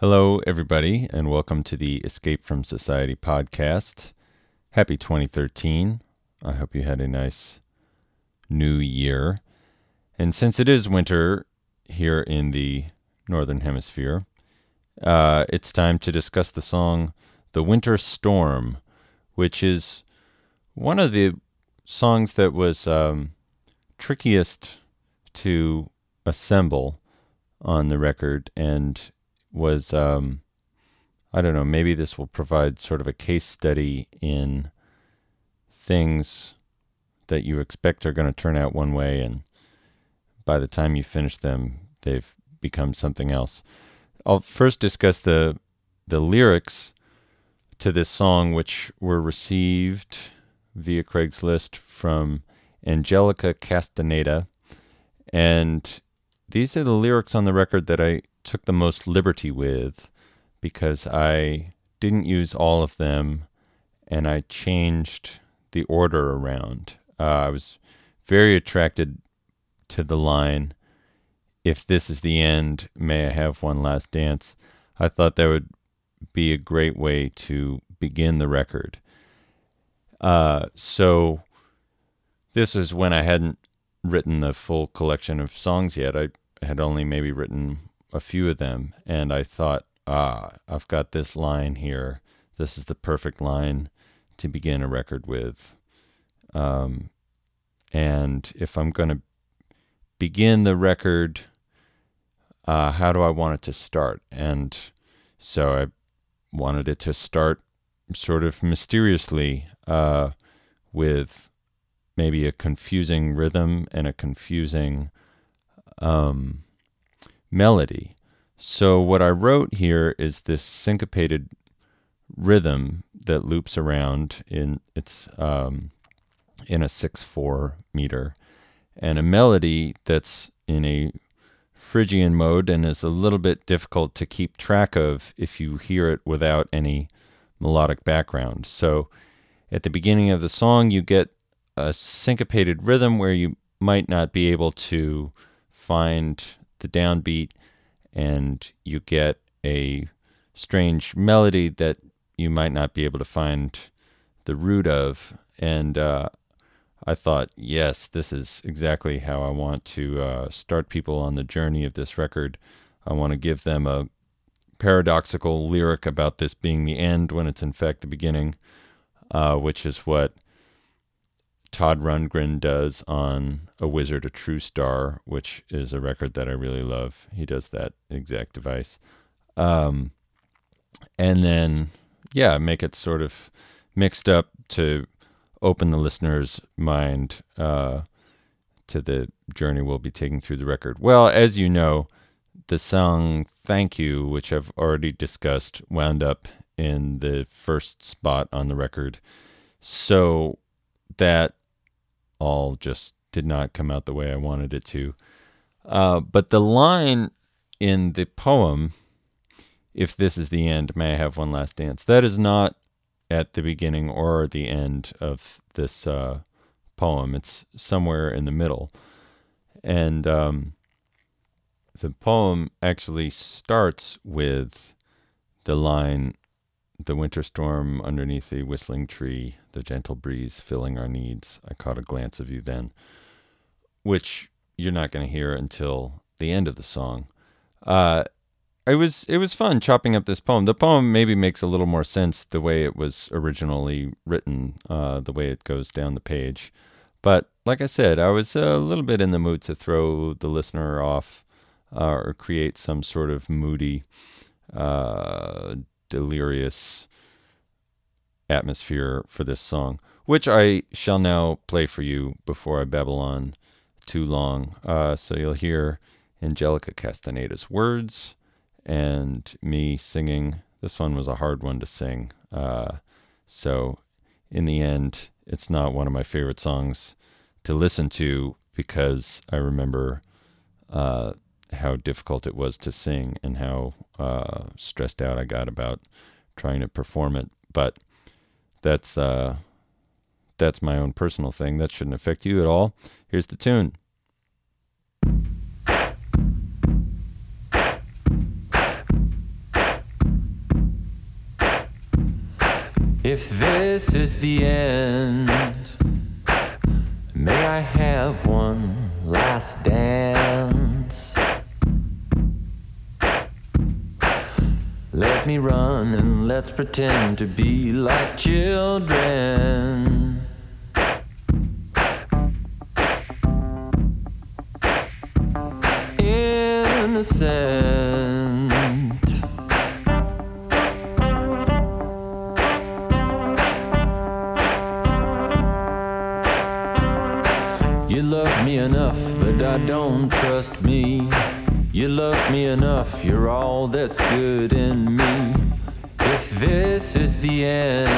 Hello, everybody, and welcome to the Escape from Society podcast. Happy 2013. I hope you had a nice new year. And since it is winter here in the Northern Hemisphere, uh, it's time to discuss the song The Winter Storm, which is one of the songs that was um, trickiest to assemble on the record and was um, I don't know, maybe this will provide sort of a case study in things that you expect are going to turn out one way and by the time you finish them they've become something else. I'll first discuss the the lyrics to this song which were received via Craigslist from Angelica Castaneda and these are the lyrics on the record that I took the most liberty with because I didn't use all of them and I changed the order around. Uh, I was very attracted to the line, If this is the end, may I have one last dance? I thought that would be a great way to begin the record. Uh, so this is when I hadn't written the full collection of songs yet. I had only maybe written a few of them, and I thought, ah, I've got this line here. This is the perfect line to begin a record with. Um, and if I'm going to begin the record, uh, how do I want it to start? And so I wanted it to start sort of mysteriously uh, with maybe a confusing rhythm and a confusing um, melody. So, what I wrote here is this syncopated rhythm that loops around in it's um, in a six four meter, and a melody that's in a Phrygian mode and is a little bit difficult to keep track of if you hear it without any melodic background. So, at the beginning of the song, you get a syncopated rhythm where you might not be able to find the downbeat and you get a strange melody that you might not be able to find the root of. And uh, I thought, yes, this is exactly how I want to uh, start people on the journey of this record. I want to give them a paradoxical lyric about this being the end when it's in fact the beginning, uh, which is what Todd Rundgren does on A Wizard, a True Star, which is a record that I really love. He does that exact device. Um, and then, yeah, make it sort of mixed up to open the listener's mind uh, to the journey we'll be taking through the record. Well, as you know, the song Thank You, which I've already discussed, wound up in the first spot on the record. So that all just did not come out the way I wanted it to. Uh, but the line in the poem, if this is the end, may I have one last dance, that is not at the beginning or the end of this uh, poem. It's somewhere in the middle. And um, the poem actually starts with the line, the winter storm underneath a whistling tree, the gentle breeze filling our needs. I caught a glance of you then, which you're not going to hear until the end of the song. Uh, it was it was fun chopping up this poem. The poem maybe makes a little more sense the way it was originally written, uh, the way it goes down the page. But like I said, I was a little bit in the mood to throw the listener off uh, or create some sort of moody, uh, delirious atmosphere for this song, which I shall now play for you before I babble on too long. Uh, so you'll hear Angelica Castaneda's words and me singing. This one was a hard one to sing. Uh, so in the end, it's not one of my favorite songs to listen to because I remember uh, how difficult it was to sing and how uh, stressed out I got about trying to perform it. But that's uh, that's my own personal thing. That shouldn't affect you at all. Here's the tune. If this is the end, may I have one last dance? Me run and let's pretend to be like children. Innocent. You love me enough, but I don't trust me. You love me enough, you're all that's good in me. This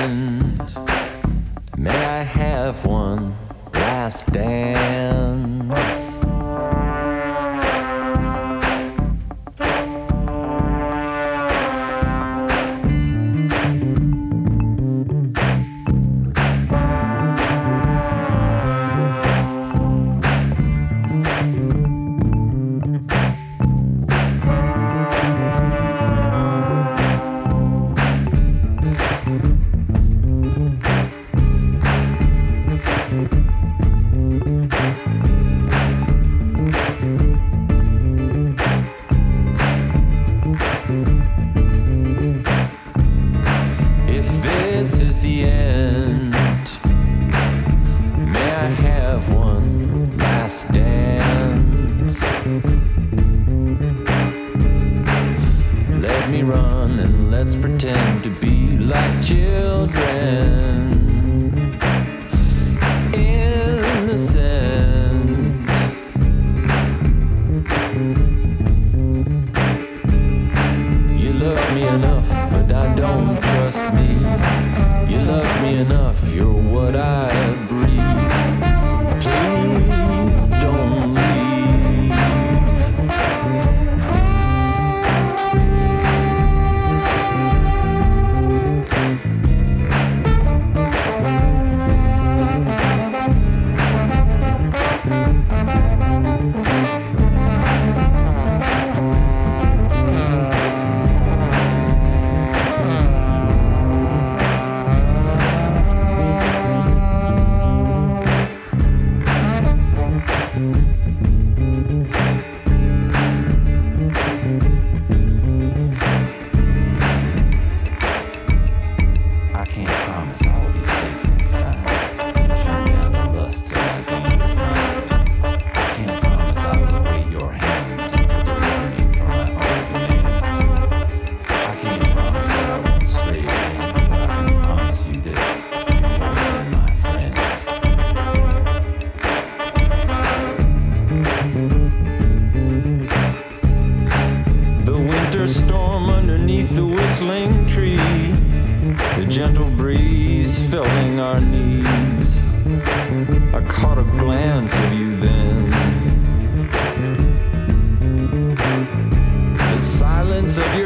like children.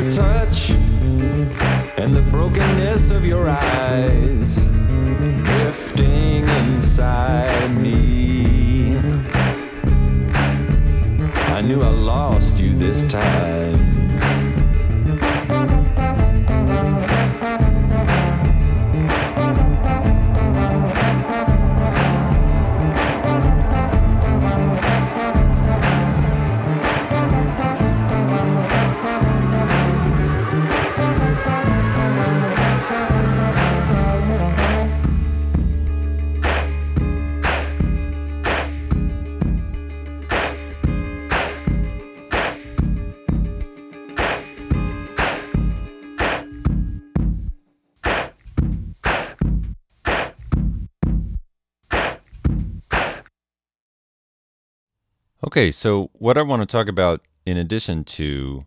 your touch and the brokenness of your eyes drifting inside me. I knew I lost you this time. Okay, so what I want to talk about, in addition to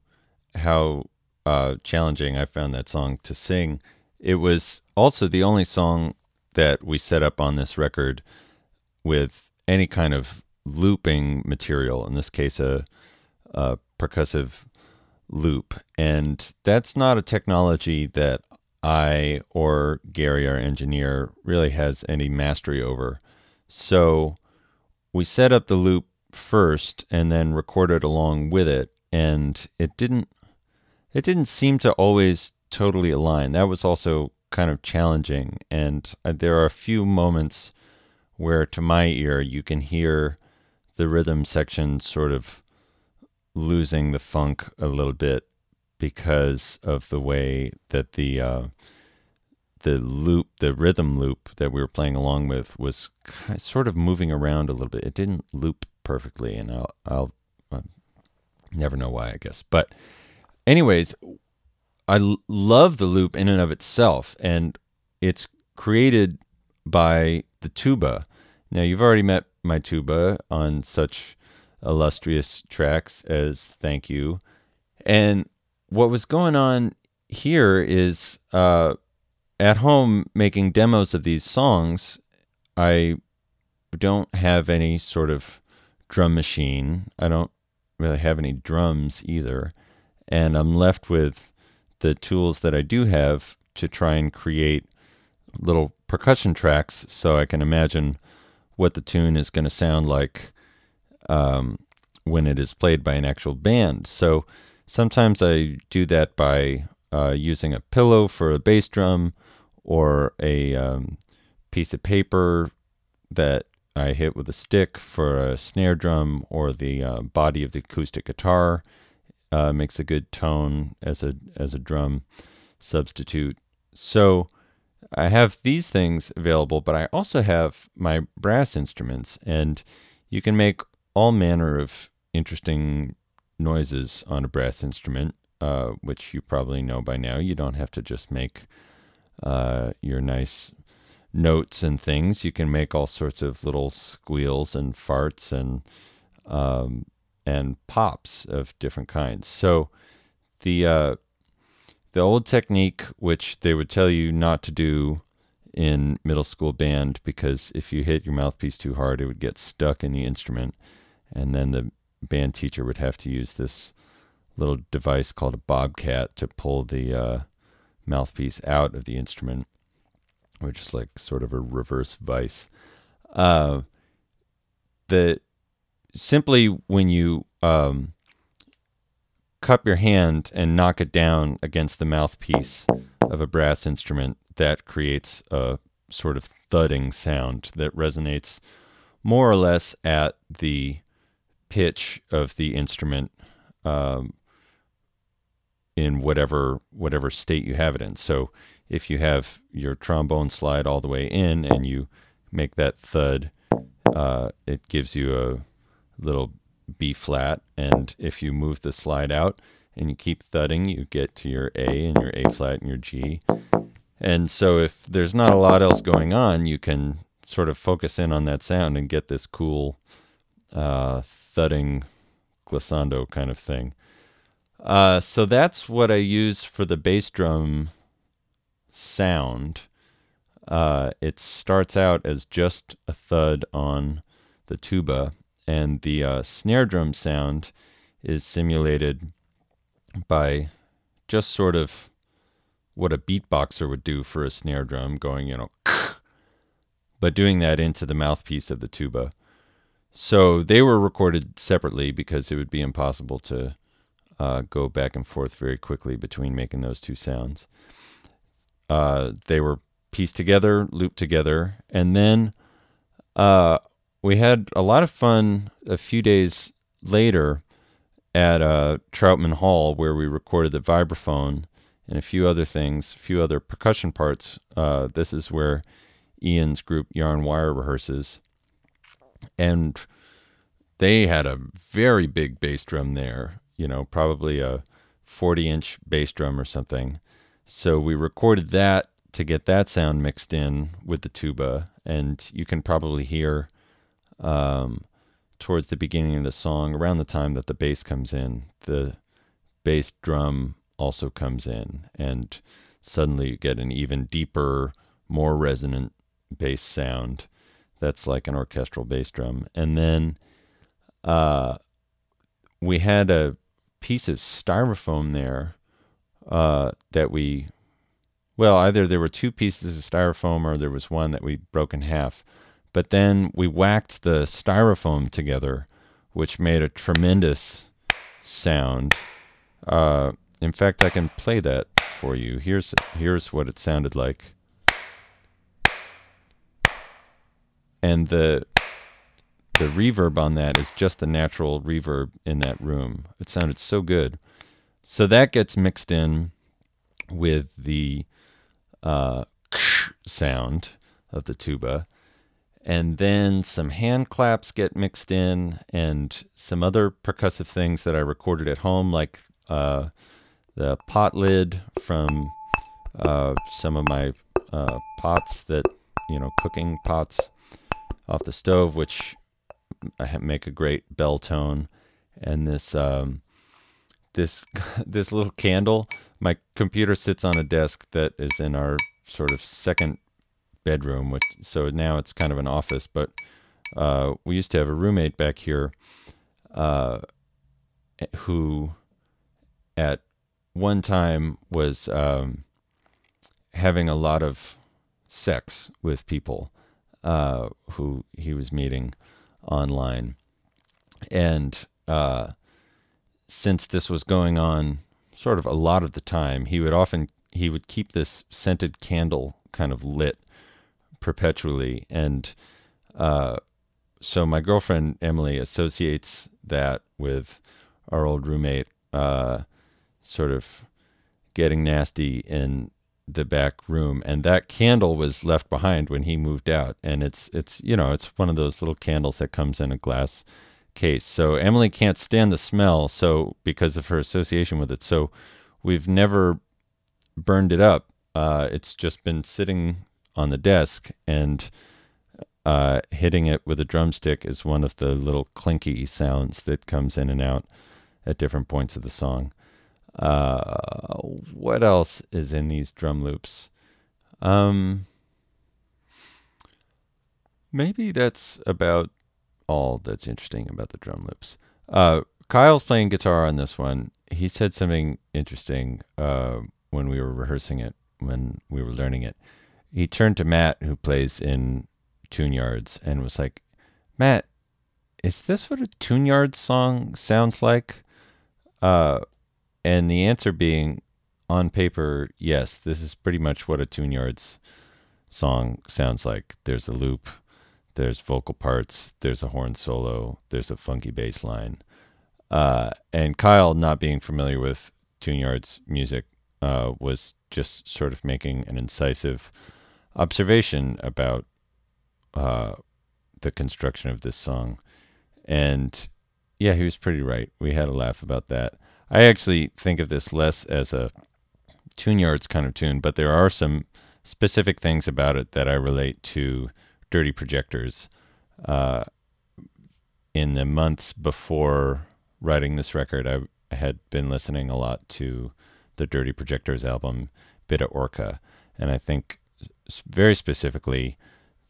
how uh, challenging I found that song to sing, it was also the only song that we set up on this record with any kind of looping material, in this case, a, a percussive loop. And that's not a technology that I or Gary, our engineer, really has any mastery over. So we set up the loop first and then recorded along with it and it didn't it didn't seem to always totally align that was also kind of challenging. And uh, there are a few moments where, to my ear, you can hear the rhythm section sort of losing the funk a little bit because of the way that the uh, the loop, the rhythm loop that we were playing along with, was sort of moving around a little bit. It didn't loop perfectly, and I'll, I'll, I'll never know why, I guess. But, anyways, I l- love the loop in and of itself, and it's created by the tuba. Now, you've already met my tuba on such illustrious tracks as Thank You. And what was going on here is uh, at home making demos of these songs, I don't have any sort of drum machine. I don't really have any drums either. And I'm left with the tools that I do have to try and create little percussion tracks so I can imagine what the tune is going to sound like um, when it is played by an actual band. So sometimes I do that by uh, using a pillow for a bass drum or a um, piece of paper that I hit with a stick for a snare drum or the uh, body of the acoustic guitar uh, makes a good tone as a as a drum substitute. So I have these things available, but I also have my brass instruments, and you can make all manner of interesting noises on a brass instrument, uh, which you probably know by now. You don't have to just make uh, your nice notes and things. You can make all sorts of little squeals and farts and um, and pops of different kinds. So the uh, the old technique, which they would tell you not to do in middle school band, because if you hit your mouthpiece too hard, it would get stuck in the instrument, and then the band teacher would have to use this little device called a bobcat to pull the uh, mouthpiece out of the instrument, which is like sort of a reverse vice. Uh, the simply when you um, cup your hand and knock it down against the mouthpiece of a brass instrument, that creates a sort of thudding sound that resonates more or less at the pitch of the instrument um, in whatever whatever state you have it in. So if you have your trombone slide all the way in and you make that thud, uh, it gives you a little B flat. And if you move the slide out and you keep thudding, you get to your A and your A flat and your G. And so if there's not a lot else going on, you can sort of focus in on that sound and get this cool uh, thudding glissando kind of thing. Uh, so that's what I use for the bass drum sound. Uh, it starts out as just a thud on the tuba, and the uh, snare drum sound is simulated by just sort of what a beatboxer would do for a snare drum, going, you know, but doing that into the mouthpiece of the tuba. So they were recorded separately because it would be impossible to uh, go back and forth very quickly between making those two sounds. Uh, they were pieced together, looped together, and then uh, we had a lot of fun a few days later at uh, Troutman Hall where we recorded the vibraphone and a few other things, a few other percussion parts. Uh, this is where Ian's group Yarn Wire rehearses, and they had a very big bass drum there you know, probably a 40 inch bass drum or something. So we recorded that to get that sound mixed in with the tuba. And you can probably hear um, towards the beginning of the song, around the time that the bass comes in, the bass drum also comes in. And suddenly you get an even deeper, more resonant bass sound that's like an orchestral bass drum. And then uh, we had a piece of styrofoam there uh, that we, well, either there were two pieces of styrofoam or there was one that we broke in half. But then we whacked the styrofoam together, which made a tremendous sound. Uh, in fact, I can play that for you. Here's here's what it sounded like. And the the reverb on that is just the natural reverb in that room. It sounded so good. So that gets mixed in with the uh, sound of the tuba. And then some hand claps get mixed in, and some other percussive things that I recorded at home, like uh, the pot lid from uh, some of my uh, pots that, you know, cooking pots off the stove, which make a great bell tone. And this um, this this little candle. My computer sits on a desk that is in our sort of second bedroom, which so now it's kind of an office. But uh, we used to have a roommate back here uh, who, at one time, was um, having a lot of sex with people uh, who he was meeting online, and uh, since this was going on sort of a lot of the time, he would often he would keep this scented candle kind of lit perpetually, and uh, so my girlfriend Emily associates that with our old roommate, uh, sort of getting nasty in the back room, and that candle was left behind when he moved out, and it's it's you know it's one of those little candles that comes in a glass case. So Emily can't stand the smell, so because of her association with it. So we've never burned it up. Uh, it's just been sitting on the desk, and uh, hitting it with a drumstick is one of the little clinky sounds that comes in and out at different points of the song. Uh, what else is in these drum loops? Um, maybe that's about all that's interesting about the drum loops. Uh, Kyle's playing guitar on this one. He said something interesting uh, when we were rehearsing it, when we were learning it. He turned to Matt, who plays in Tune Yards, and was like, Matt, is this what a Tune Yards song sounds like? Uh, and the answer being, on paper, yes, this is pretty much what a Tune Yards song sounds like. There's a loop, there's vocal parts, there's a horn solo, there's a funky bass line. Uh, and Kyle, not being familiar with Tune Yard's music, uh, was just sort of making an incisive observation about uh, the construction of this song. And yeah, he was pretty right. We had a laugh about that. I actually think of this less as a tune yards kind of tune, but there are some specific things about it that I relate to Dirty Projectors. Uh, in the months before writing this record, I, had been listening a lot to the Dirty Projectors album, Bitte Orca. And I think very specifically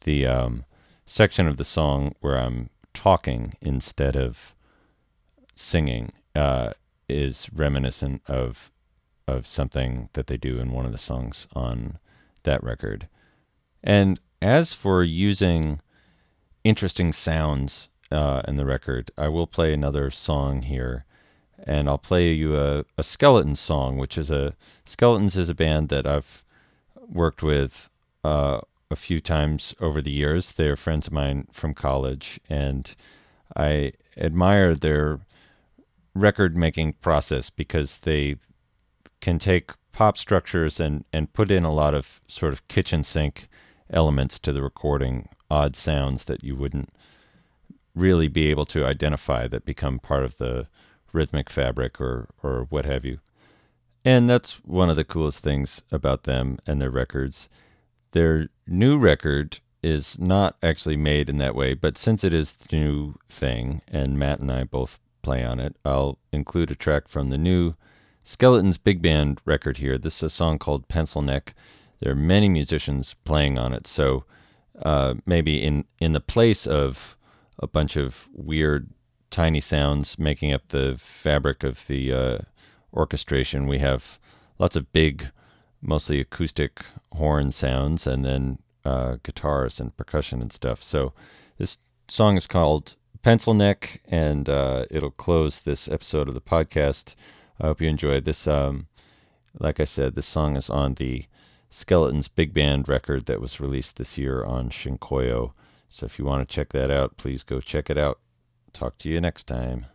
the um, section of the song where I'm talking instead of singing uh, is reminiscent of of something that they do in one of the songs on that record. And as for using interesting sounds uh, in the record, I will play another song here, and I'll play you a, a song, which is a Skeletons is a band that I've worked with uh, a few times over the years. They're friends of mine from college, and I admire their record making process because they can take pop structures and, and put in a lot of sort of kitchen sink elements to the recording, odd sounds that you wouldn't really be able to identify that become part of the rhythmic fabric or, or what have you. And that's one of the coolest things about them and their records. Their new record is not actually made in that way, but since it is the new thing, and Matt and I both play on it, I'll include a track from the new Skeletons Big Band record here. This is a song called Pencil Neck. There are many musicians playing on it, so uh, maybe in in the place of a bunch of weird tiny sounds making up the fabric of the uh, orchestration, we have lots of big, mostly acoustic horn sounds, and then uh, guitars and percussion and stuff. So this song is called Pencil Neck, and uh, it'll close this episode of the podcast. I hope you enjoyed this. Um, Like I said, this song is on the Skeletons Big Band record that was released this year on Shinkoyo. So if you want to check that out, please go check it out. Talk to you next time.